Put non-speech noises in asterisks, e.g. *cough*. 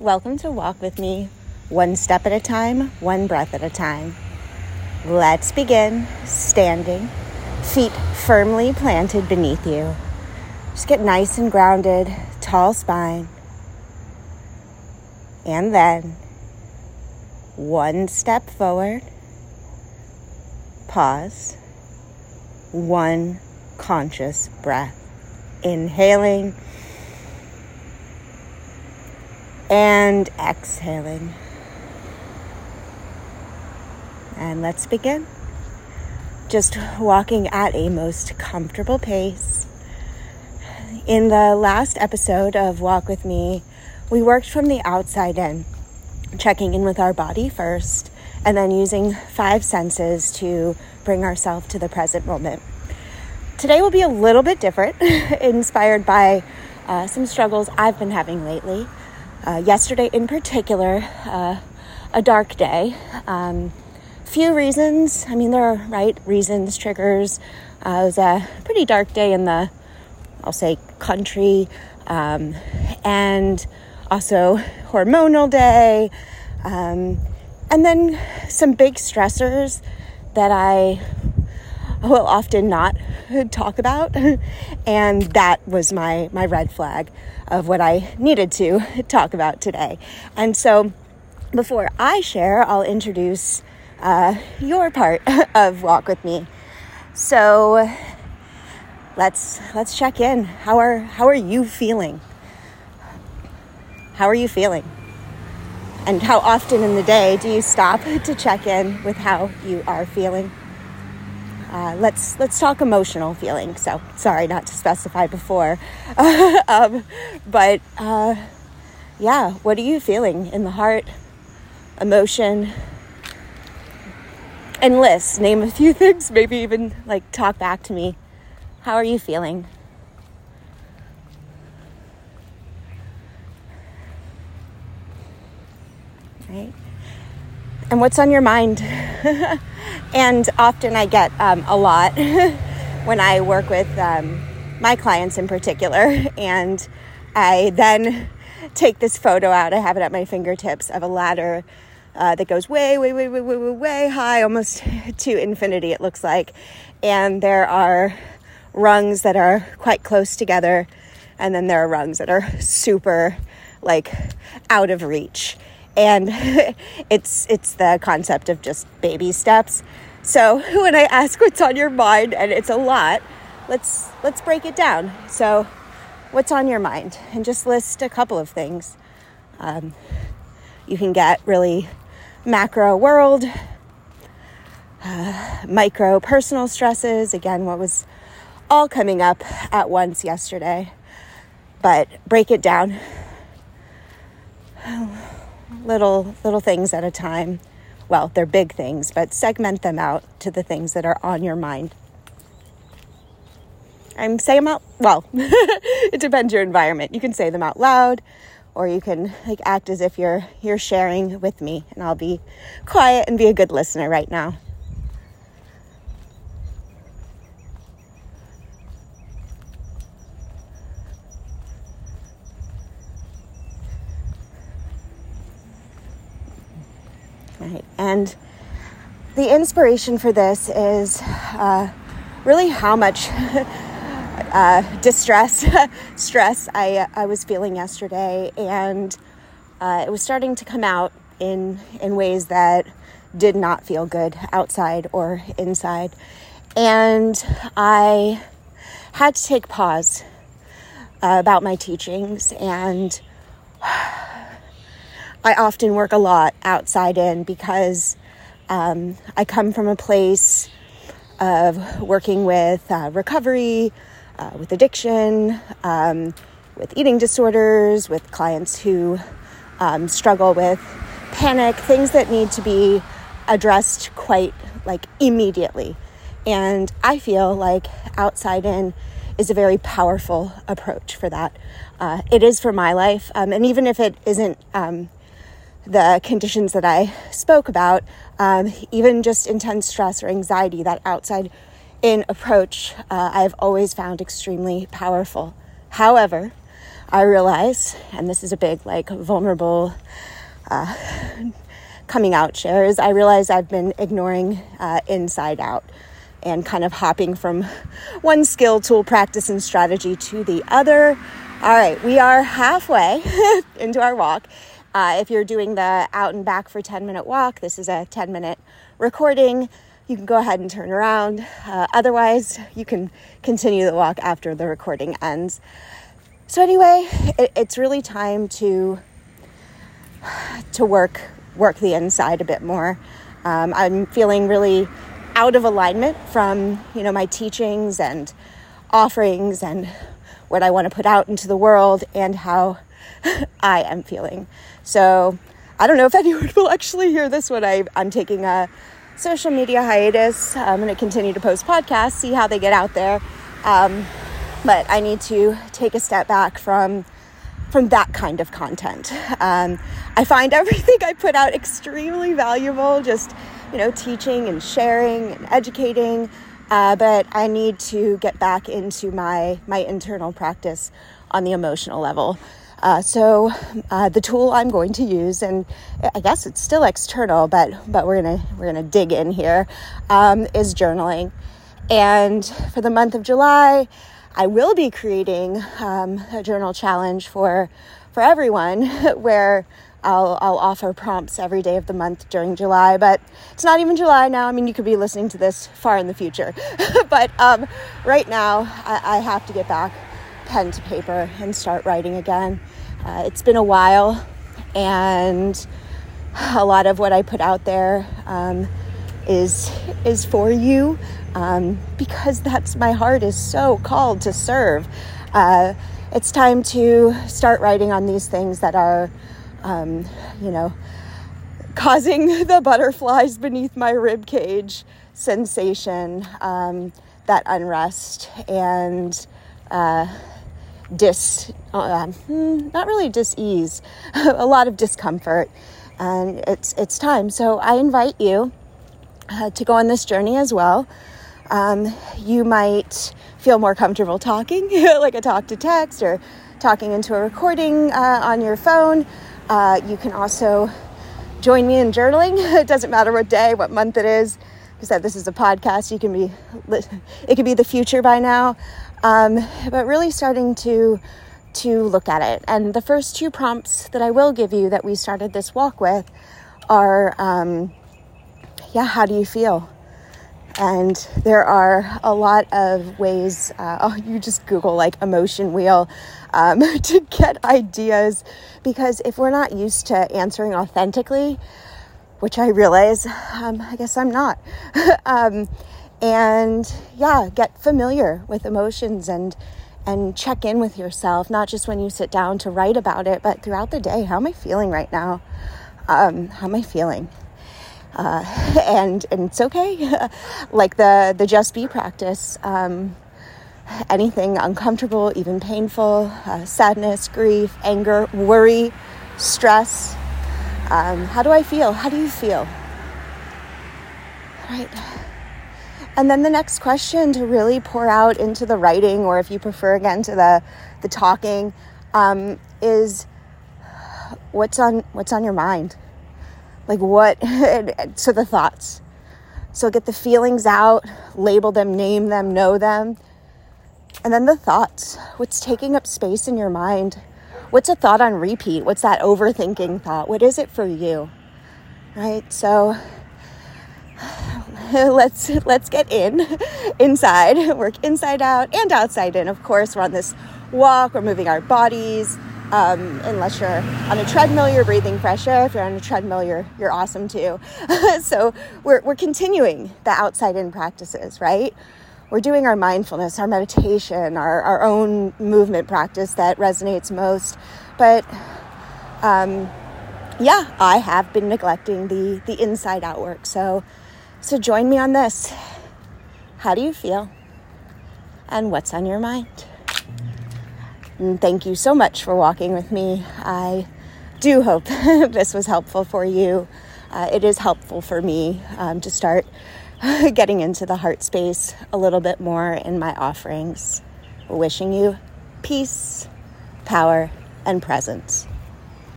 Welcome to Walk With Me, one step at a time, one breath at a time. Let's begin standing, feet firmly planted beneath you. Just get nice and grounded, tall spine. And then one step forward, pause, one conscious breath. Inhaling and exhaling. And let's begin. Just walking at a most comfortable pace. In the last episode of Walk With Me, we worked from the outside in, checking in with our body first, and then using five senses to bring ourselves to the present moment. Today will be a little bit different, *laughs* inspired by uh, some struggles I've been having lately. Uh, yesterday, in particular, uh, a dark day. Um, few reasons. I mean, there are right reasons, triggers. Uh, it was a pretty dark day in the, I'll say, country, um, and also hormonal day, um, and then some big stressors that I will often not talk about, and that was my my red flag of what I needed to talk about today. And so, before I share, I'll introduce uh, your part *laughs* of Walk with Me. So, let's let's check in. How are how are you feeling? How are you feeling? And how often in the day do you stop to check in with how you are feeling? Uh, let's let's talk emotional feeling. So sorry not to specify before, *laughs* um, but uh, yeah, what are you feeling in the heart, emotion, and list? Name a few *laughs* things. Maybe even like talk back to me. How are you feeling? Right. And what's on your mind? *laughs* And often I get um, a lot *laughs* when I work with um, my clients in particular. *laughs* And I then *laughs* take this photo out, I have it at my fingertips, of a ladder uh, that goes way, way, way, way, way, way, way high, almost to infinity, it looks like. And there are rungs that are quite close together. And then there are rungs that are super, like, out of reach and *laughs* it's it's the concept of just baby steps. So *laughs* when i ask what's on your mind and it's a lot let's let's break it down. So what's on your mind? And just list a couple of things. Um, you can get really macro world uh, micro personal stresses. Again what was all coming up at once yesterday. But break it down little little things at a time. Well, they're big things, but segment them out to the things that are on your mind. I'm saying them out. Well, *laughs* it depends your environment. You can say them out loud, or you can like act as if you're you're sharing with me, and I'll be quiet and be a good listener right now. Right. And the inspiration for this is uh, really how much *laughs* uh, distress, *laughs* stress I, I was feeling yesterday. And uh, it was starting to come out in, in ways that did not feel good outside or inside. And I had to take pause uh, about my teachings and I often work a lot outside in because um, I come from a place of working with uh, recovery, uh, with addiction, um, with eating disorders, with clients who um, struggle with panic, things that need to be addressed quite like immediately. And I feel like outside in is a very powerful approach for that. Uh, it is for my life. Um, and even if it isn't um, the conditions that I spoke about, um, even just intense stress or anxiety, that outside in approach, uh, I've always found extremely powerful. However, I realize, and this is a big, like, vulnerable uh, coming out shares, I realize I've been ignoring uh, inside out and kind of hopping from one skill, tool, practice, and strategy to the other. All right, we are halfway *laughs* into our walk. Uh, if you're doing the out and back for 10 minute walk, this is a 10 minute recording. You can go ahead and turn around. Uh, otherwise, you can continue the walk after the recording ends. So anyway, it, it's really time to to work work the inside a bit more. Um, I'm feeling really out of alignment from you know my teachings and offerings and what I want to put out into the world and how *laughs* I am feeling. So I don't know if *laughs* anyone will actually hear this when I, I'm taking a social media hiatus. I'm going to continue to post podcasts, see how they get out there. Um, but I need to take a step back from from that kind of content. Um, I find *laughs* everything I put out extremely valuable, just you know, teaching and sharing and educating. Uh, but I need to get back into my my internal practice on the emotional level. Uh, so uh, the tool I'm going to use, and I guess it's still external, but but we're gonna we're gonna dig in here, um, is journaling. And for the month of July, I will be creating um, a journal challenge for for everyone, *laughs* where I'll I'll offer prompts every day of the month during July. But it's not even July now. I mean, you could be listening to this far in the future, *laughs* but um, right now I, I have to get back pen to paper and start writing again. Uh, it's been a while, and a lot of what I put out there um, is is for you um, because that's my heart is so called to serve. Uh, it's time to start writing on these things that are, um, you know, causing *laughs* the butterflies beneath my rib cage sensation, um, that unrest, and uh, dis, uh, hmm, not really dis-ease, *laughs* a lot of discomfort. And it's, it's time. So I invite you uh, to go on this journey as well. Um, you might feel more comfortable talking, *laughs* like a talk to text or talking into a recording uh, on your phone. Uh, you can also join me in journaling. *laughs* it doesn't matter what day, what month it is. Said this is a podcast. You can be, it could be the future by now. Um, but really starting to to look at it. And the first two prompts that I will give you that we started this walk with are, um, yeah, how do you feel? And there are a lot of ways. Uh, oh, you just Google like emotion wheel um, *laughs* to get ideas because if we're not used to answering authentically, which I realize, um, I guess I'm not. *laughs* and yeah, get familiar with emotions and and check in with yourself, not just when you sit down to write about it, but throughout the day. How am I feeling right now? Um, how am I feeling? Uh, *laughs* and and it's okay. *laughs* like the the just be practice. Um, anything uncomfortable, even painful, uh, sadness, grief, anger, worry, stress. Um, how do I feel? How do you feel? Right. And then the next question to really pour out into the writing, or if you prefer again to the the talking, um, is what's on what's on your mind, like what. *laughs* so the thoughts. So get the feelings out, label them, name them, know them, and then the thoughts. What's taking up space in your mind? What's a thought on repeat? What's that overthinking thought? What is it for you? Right. So *laughs* let's let's get in *laughs* inside *laughs* work inside out and outside in. Of course we're on this walk we're moving our bodies um, unless you're on a treadmill you're breathing fresh air. If you're on a treadmill you're you're awesome too. So we're, we're continuing the outside in practices right? We're doing our mindfulness our meditation our, our own movement practice that resonates most. But um, yeah i have been neglecting the the inside out work. So so join me on this. How do you feel? And what's on your mind? And thank you so much for walking with me. I do hope *laughs* this was helpful for you. Uh, it is helpful for me um, to start *laughs* getting into the heart space a little bit more in my offerings. Wishing you peace, power, and presence.